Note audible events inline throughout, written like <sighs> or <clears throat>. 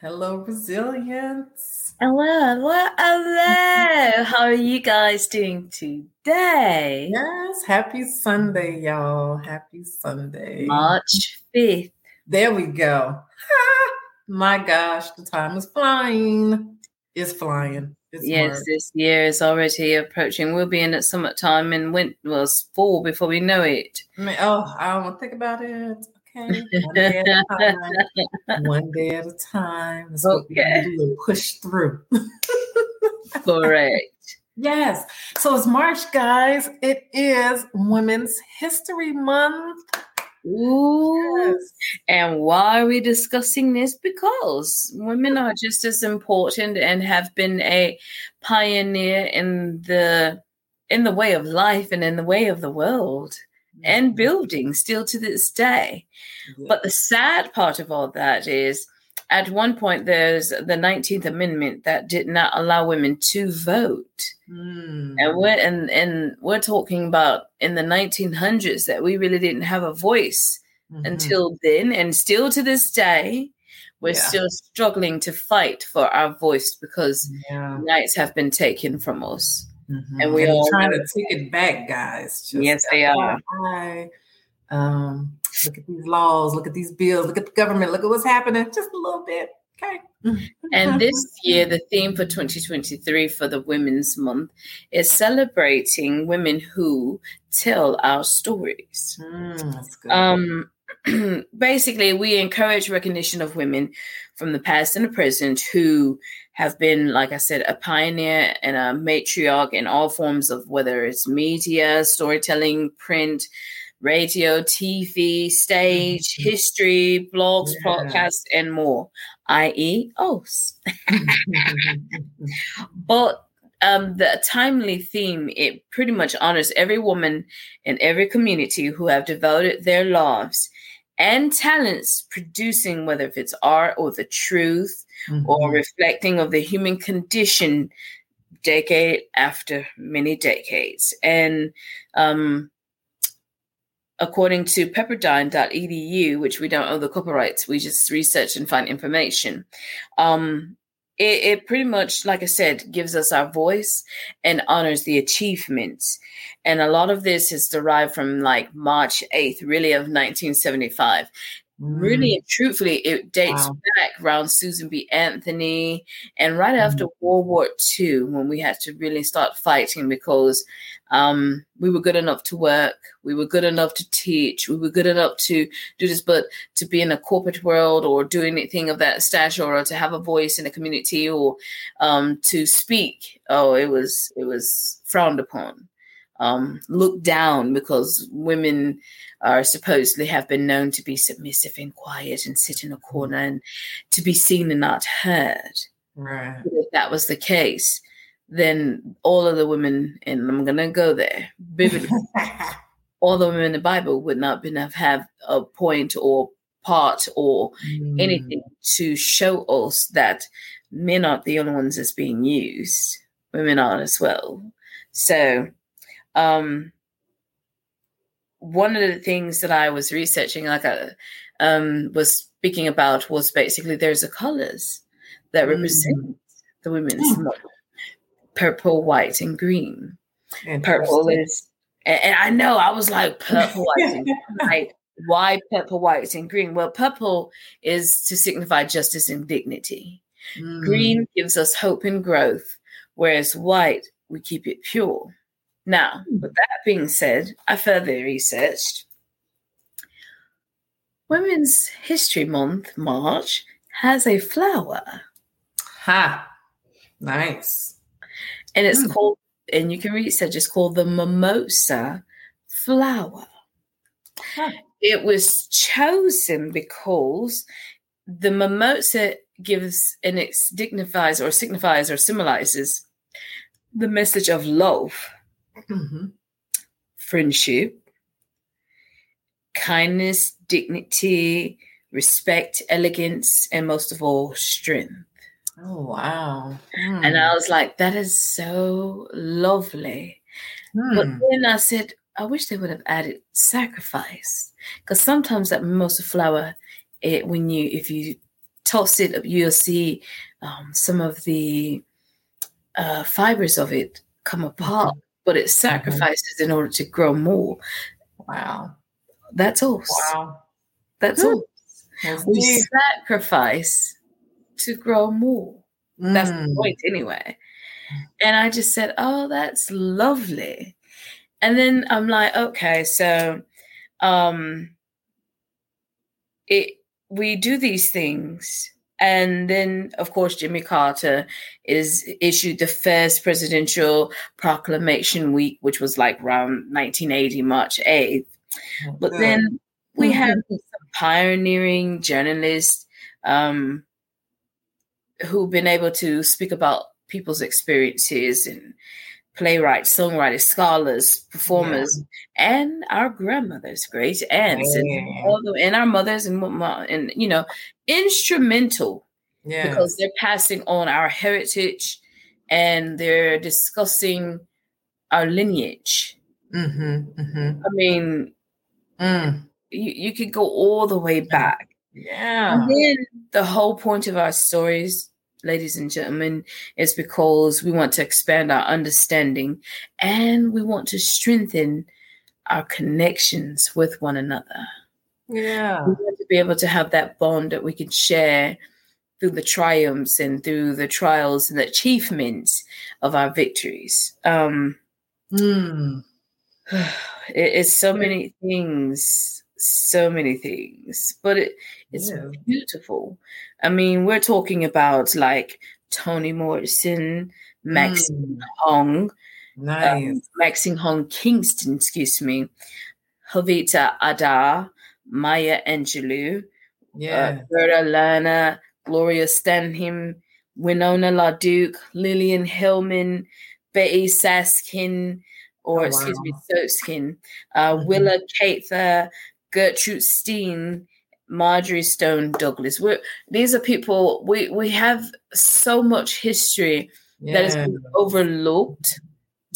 Hello, resilience. Hello, hello, hello. How are you guys doing today? Yes, happy Sunday, y'all. Happy Sunday. March 5th. There we go. My gosh, the time is flying. It's flying. It's Yes, March. this year is already approaching. We'll be in at summertime and winter, well, fall before we know it. I mean, oh, I don't want to think about it. Okay. One day at a <laughs> time. One day at a time. That's what we Okay. do push through. <laughs> Correct. Yes. So it's March, guys. It is Women's History Month. Ooh. Yes. And why are we discussing this? Because women are just as important and have been a pioneer in the in the way of life and in the way of the world and building still to this day. Yeah. But the sad part of all that is at one point there's the 19th Amendment that did not allow women to vote. Mm. And we're and, and we're talking about in the 1900s that we really didn't have a voice Mhm. until then and still to this day we're Yeah. still struggling to fight for our voice because yeah. rights have been taken from us. Mhm. And we they're trying to take it back, guys. Just Yes, they are. FYI. Um, look at these laws, look at these bills, look at the government, look at what's happening. Just a little bit. Okay. And <laughs> this year, the theme for 2023 for the Women's Month is celebrating women who tell our stories. Mm, that's good. Um, <clears throat> basically, we encourage recognition of women from the past and the present who have been, like I said, a pioneer and a matriarch in all forms of whether it's media, storytelling, print, radio, TV, stage, Mhm. history, blogs, Yeah. podcasts, and more, i.e., OS. <laughs> <laughs> But um, the timely theme, it pretty much honors every woman in every community who have devoted their lives and talents producing, whether if it's art or the truth or Mhm. reflecting of the human condition decade after many decades. And um, according to pepperdine.edu, which we don't own the copyrights, we just research and find information. Um, it, it pretty much, like I said, gives us our voice and honors the achievements. And a lot of this is derived from like March 8th, really, of 1975 really and truthfully, it dates Wow. back around Susan B. Anthony and right after World War II when we had to really start fighting because um, we were good enough to work, we were good enough to teach, we were good enough to do this, but to be in a corporate world or do anything of that stature or to have a voice in a community or um, to speak, oh, it was it was frowned upon. Um, looked down because women are supposedly have been known to be submissive and quiet and sit in a corner and to be seen and not heard. Right. If that was the case, then all of the women, and I'm gonna go there, biblically, <laughs> all the women in the Bible would not been have, have a point or part or Mm. anything to show us that men aren't the only ones that's being used. Women are as well. So um one of the things that I was researching, like I um was speaking about was basically there's a colors that Mm. represent the women's month. purple, white, and green. And purple is and, and I know I was like purple, white, and <laughs> like why purple, white, and green? Well, purple is to signify justice and dignity. Mm. Green gives us hope and growth, whereas white, we keep it pure. Now, with that being said, I further researched. Women's History Month, March, has a flower, Ha. Nice. and it's Hmm. called, and you can research, it's called the mimosa flower. Huh. It was chosen because the mimosa gives and it dignifies or signifies or symbolizes the message of love, Mhm. friendship, kindness, dignity, respect, elegance, and most of all, strength. Oh wow. And I was like, that is so lovely. Hmm. But then I said, I wish they would have added sacrifice. Because sometimes that mimosa flower, it when you if you toss it up, you'll see um, some of the uh, fibers of it come apart, mm-hmm. But it mm-hmm. sacrifices mm-hmm. in order to grow more. Wow. That's all. Wow. That's all. That's we deep. sacrifice to grow more. Mm. That's the mm. point, anyway. And I just said, Oh, that's lovely. And then I'm like, okay, so um it we do these things and then of course jimmy carter is issued the first presidential proclamation week which was like around 1980 march 8th but then we mm-hmm. have some pioneering journalists um, who've been able to speak about people's experiences and playwrights, songwriters, scholars, performers, yeah. and our grandmothers, great aunts, yeah. and, and our mothers, and and you know, instrumental because they're passing on our heritage and they're discussing our lineage. Mm-hmm, mm-hmm. I mean, mm. you, you could go all the way back. Yeah. And then the whole point of our stories ladies and gentlemen, is because we want to expand our understanding and we want to strengthen our connections with one another. Yeah. We want to be able to have that bond that we can share through the triumphs and through the trials and the achievements of our victories. Um, <sighs> mm. it's so many things, so many things, but it, it's yeah. beautiful. I mean, we're talking about like Toni Morrison, Maxine mm. Hong, nice. um, Maxine Hong Kingston, excuse me, Jovita Idar, Maya Angelou, yeah, uh, Gerda Lerner, Gloria Steinem, Winona LaDuke, Lillian Hellman, Betty Saskin, or oh, excuse wow. me, Soskin, uh, mm-hmm. Willa Cather, Gertrude Stein, Marjorie Stone Douglas. We're, these are people we we have so much history yeah. that has been overlooked.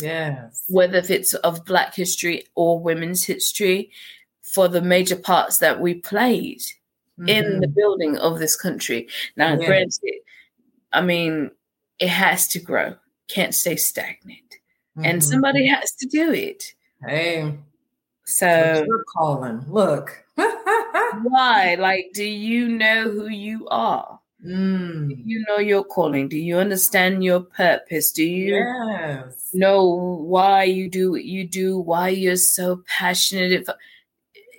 Yes. Whether if it's of Black history or women's history, for the major parts that we played mm-hmm. in the building of this country. Now, yes. granted, I mean, it has to grow, can't stay stagnant. Mm-hmm. And somebody has to do it. Hey. So you're calling. Look. <laughs> Why? Like, do you know who you are? Mm. You know your calling? Do you understand your purpose? Do you yes. know why you do what you do? Why you're so passionate?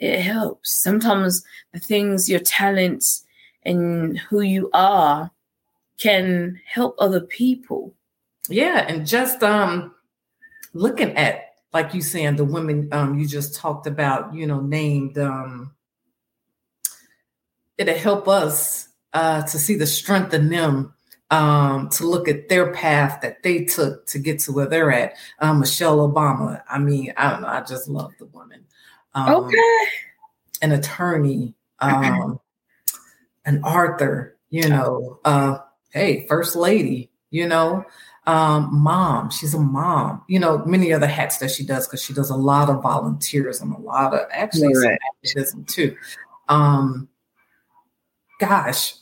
It helps. Sometimes the things, your talents, and who you are can help other people. Yeah, and just um looking at like you saying the women um you just talked about, you know, named um it'll help us uh, to see the strength in them um, to look at their path that they took to get to where they're at. Um, Michelle Obama. I mean, I don't know. I just love the woman. Um, okay. An attorney, um, an Arthur. You know, uh, hey, first lady. You know, um, mom. She's a mom. You know, many other hats that she does because she does a lot of volunteerism, a lot of actually right. activism too. Um, gosh,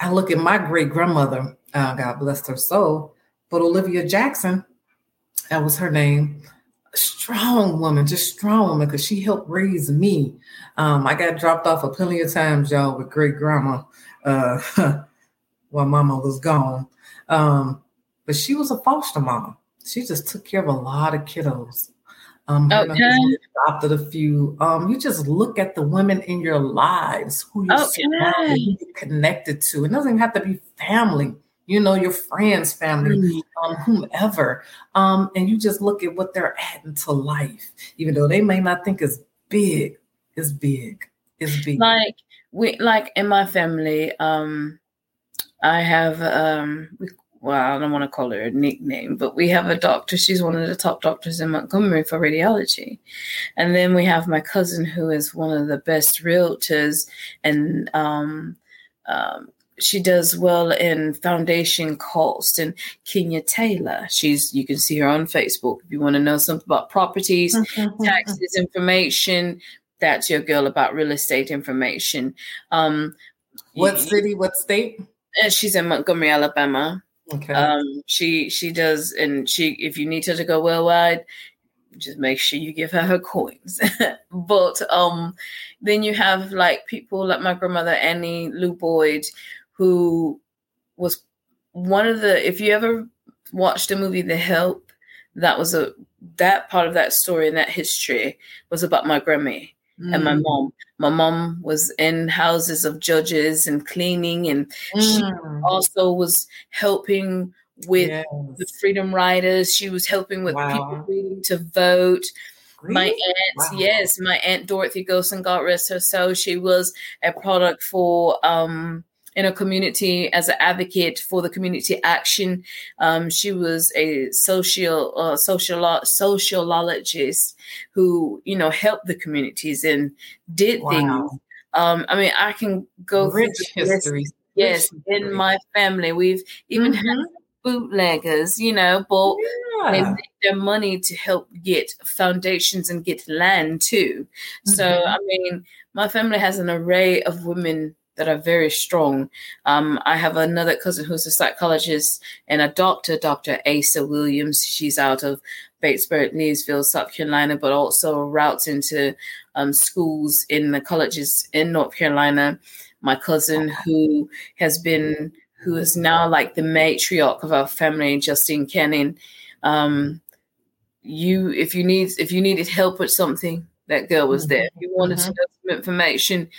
I look at my great grandmother, uh, God bless her soul, but Olivia Jackson, that was her name. A strong woman, just strong woman, because she helped raise me. Um, I got dropped off a plenty of times, y'all, with great grandma uh, <laughs> while mama was gone. Um, but she was a foster mom. She just took care of a lot of kiddos. Um, okay. adopted a few. Um, you just look at the women in your lives who you're, okay. who you're connected to. It doesn't even have to be family. You know, your friends, family, mm-hmm. um, whomever. Um, and you just look at what they're adding to life, even though they may not think it's big. It's big. It's big. Like we, like in my family, um, I have um, we well, I don't want to call her a nickname, but we have a doctor. She's one of the top doctors in Montgomery for radiology. And then we have my cousin, who is one of the best realtors, and um, um, she does well in foundation cost. And Kenya Taylor, she's you can see her on Facebook if you want to know something about properties, mm-hmm. taxes, information. That's your girl about real estate information. Um, What city? What state? She's in Montgomery, Alabama. Okay. Um, she she does, and she if you need her to go worldwide, just make sure you give her her coins. <laughs> but um, then you have like people like my grandmother Annie Lou Boyd, who was one of the. If you ever watched the movie The Help, that was a that part of that story and that history was about my grandma mm. and my mm. mom. My mom was in houses of judges and cleaning, and mm. she also was helping with yes. the freedom riders. She was helping with wow. people reading to vote. Really? My aunt, wow. yes, my aunt Dorothy Gosen, God rest her soul. She was a product for um, in a community as an advocate for the community action. Um, she was a social uh, social sociologist who you know helped the communities and did wow. things. Um, I mean, I can go rich history. Yes, rich in my family, we've even mm-hmm. had bootleggers, you know, but yeah. they make their money to help get foundations and get land too. Mm-hmm. So, I mean, my family has an array of women that are very strong. Um, I have another cousin who's a psychologist and a doctor, Dr. Asa Williams. She's out of Batesburg, Leesville, South Carolina, but also routes into um, schools in the colleges in North Carolina. My cousin, who has been, who is now like the matriarch of our family, Justine Canning. Um, you, if you need, if you needed help with something, that girl was there. If you wanted mm-hmm. to know some information,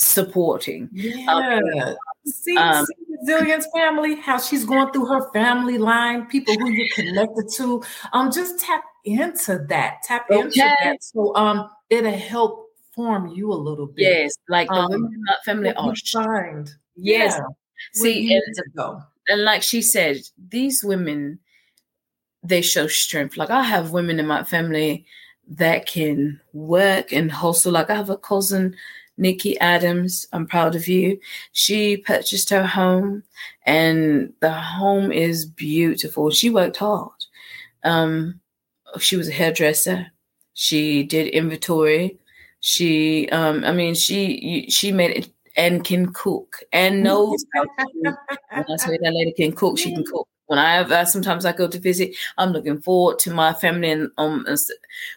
supporting. Yeah. Um, see, um, see Resilience family, how she's going through her family line, people who you're connected to. Um, just tap into that. Tap okay. into that. So um it'll help form you a little bit. Yes, like the um, women in that family are shined. Yes. Yeah. See, and, and like she said, these women they show strength. Like I have women in my family that can work and hustle. Like I have a cousin Nikki Adams, I'm proud of you. She purchased her home, and the home is beautiful. She worked hard. Um, she was a hairdresser. She did inventory. She, um, I mean, she she made it and can cook and <laughs> knows how to. cook. When I say that lady can cook, she can cook. When I have, uh, sometimes I go to visit, I'm looking forward to my family and um,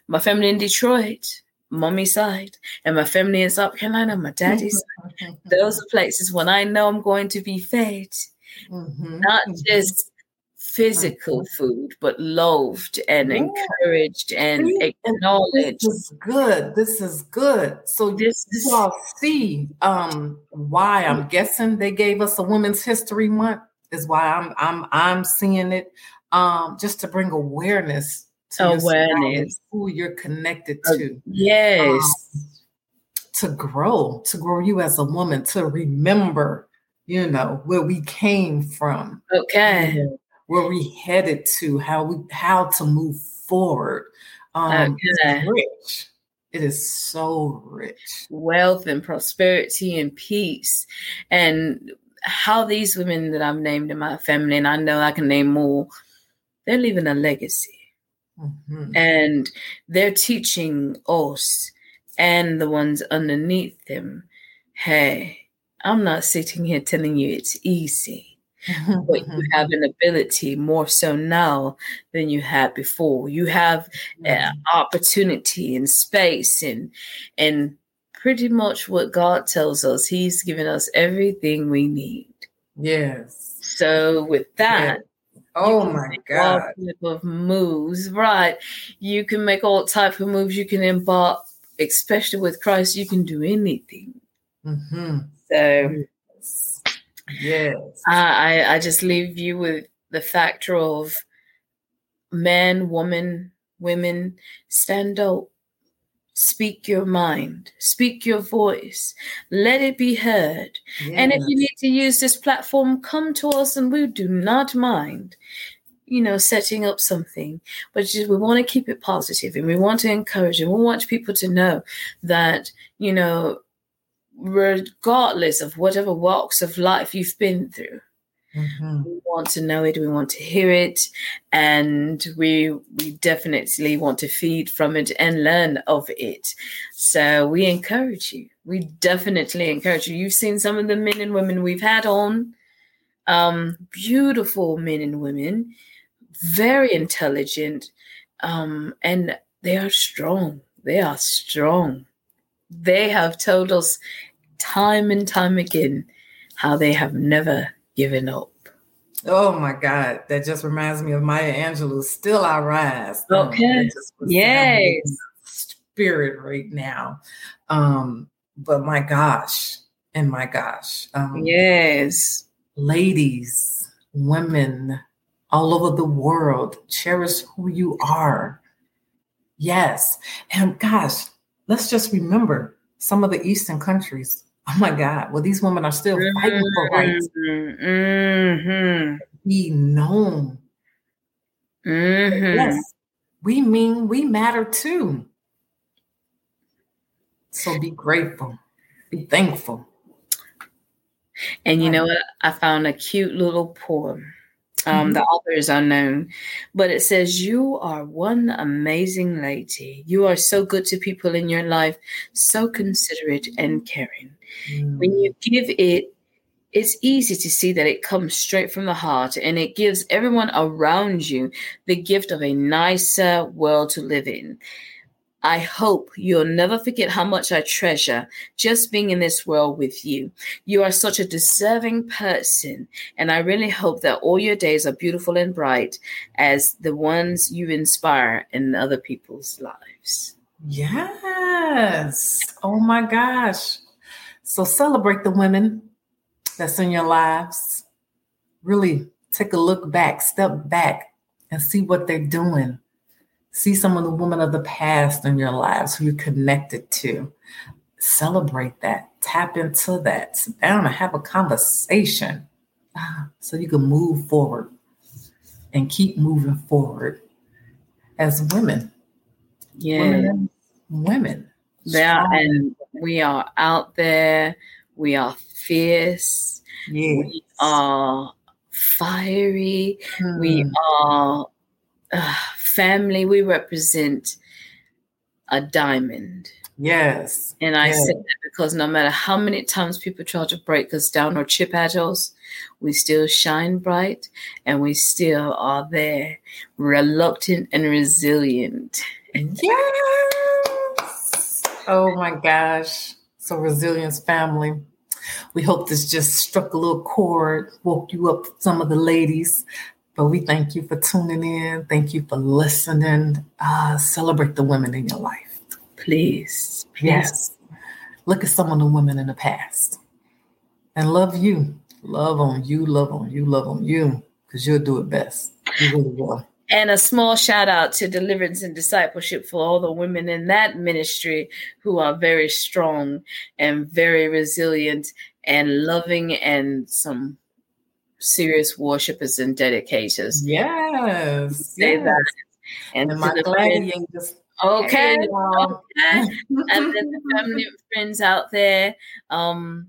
my family in Detroit mommy side and my family in South Carolina, my daddy's side. Those are places when I know I'm going to be fed, mm-hmm. not mm-hmm. just physical mm-hmm. food, but loved and yeah. encouraged and acknowledged. This is good. This is good. So this you all see um, why I'm guessing they gave us a Women's History Month is why I'm I'm I'm seeing it um, just to bring awareness awareness who you're connected uh, to. yes. Um, to grow, to grow you as a woman, to remember, you know, where we came from. Okay. You know, where we headed to, how we how to move forward. Um okay. rich. It is so rich. Wealth and prosperity and peace. And how these women that I've named in my family, and I know I can name more, they're leaving a legacy. Mm-hmm. And they're teaching us and the ones underneath them hey, I'm not sitting here telling you it's easy, but you have an ability more so now than you had before. You have mm opportunity and space and and pretty much what God tells us. He's given us everything we need. Yes. So with that, Oh my god! All type of moves, right? You can make all type of moves. You can embark, especially with Christ. You can do anything. Mm-hmm. So, yes, yes. I I just leave you with the factor of man, woman, women stand up Speak your mind, speak your voice, let it be heard. Yes. And if you need to use this platform, come to us and we do not mind, you know, setting up something. But just, we want to keep it positive and we want to encourage and we want people to know that, you know, regardless of whatever walks of life you've been through, Mm-hmm. We want to know it, we want to hear it, and we we definitely want to feed from it and learn of it. So we encourage you. We definitely encourage you. You've seen some of the men and women we've had on. Um, beautiful men and women, very intelligent, um, and they are strong. They are strong. They have told us time and time again how they have never given up. Oh my God, that just reminds me of Maya Angelou. Still I rise. Okay. Um, yes. Spirit right now. Um, but my gosh, and my gosh. Um, yes. Ladies, women all over the world, cherish who you are. Yes. And gosh, let's just remember some of the Eastern countries. Oh my God. Well, these women are still fighting for rights. Mm-hmm. Be known. Mm-hmm. Yes. We mean we matter too. So be grateful, be thankful. And you know what? I found a cute little poem. Um, mm-hmm. The author is unknown, but it says, You are one amazing lady. You are so good to people in your life, so considerate and caring. Mm-hmm. When you give it, it's easy to see that it comes straight from the heart and it gives everyone around you the gift of a nicer world to live in. I hope you'll never forget how much I treasure just being in this world with you. You are such a deserving person, and I really hope that all your days are beautiful and bright as the ones you inspire in other people's lives. Yes. Oh my gosh. So celebrate the women that's in your lives. Really take a look back, step back, and see what they're doing See some of the women of the past in your lives who you're connected to. Celebrate that. Tap into that. Sit down and have a conversation <sighs> so you can move forward and keep moving forward as women. Yeah. Women. women. Yeah, and we are out there. We are fierce. Yes. We are fiery. Hmm. We are uh, family, we represent a diamond. Yes. And I yes. say that because no matter how many times people try to break us down or chip at us, we still shine bright and we still are there, reluctant and resilient. Yes. Oh my gosh. So, resilience family. We hope this just struck a little chord, woke you up, some of the ladies. But we thank you for tuning in. Thank you for listening. Uh, celebrate the women in your life. Please, please. Yes. Look at some of the women in the past and love you. Love on you, love on you, love on you, because you'll do it best. You really will. And a small shout out to Deliverance and Discipleship for all the women in that ministry who are very strong and very resilient and loving and some serious worshippers and dedicators. Yes. Say yes. that. And, and my. Just, okay. okay. <laughs> and then the family and friends out there, um,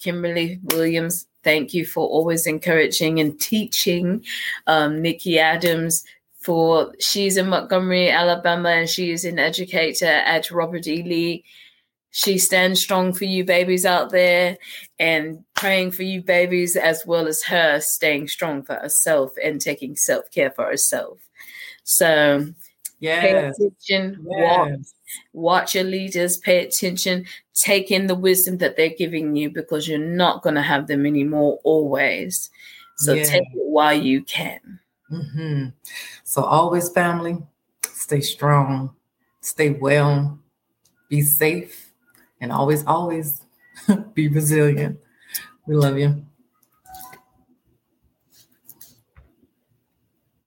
Kimberly Williams, thank you for always encouraging and teaching. Um, Nikki Adams, for she's in Montgomery, Alabama, and she is an educator at Robert E. Lee she stands strong for you babies out there and praying for you babies as well as her staying strong for herself and taking self-care for herself. So yeah. pay attention, watch, watch your leaders, pay attention, take in the wisdom that they're giving you because you're not going to have them anymore always. So yeah. take it while you can. Mm-hmm. So always family, stay strong, stay well, be safe and always, always <laughs> be resilient. We love you.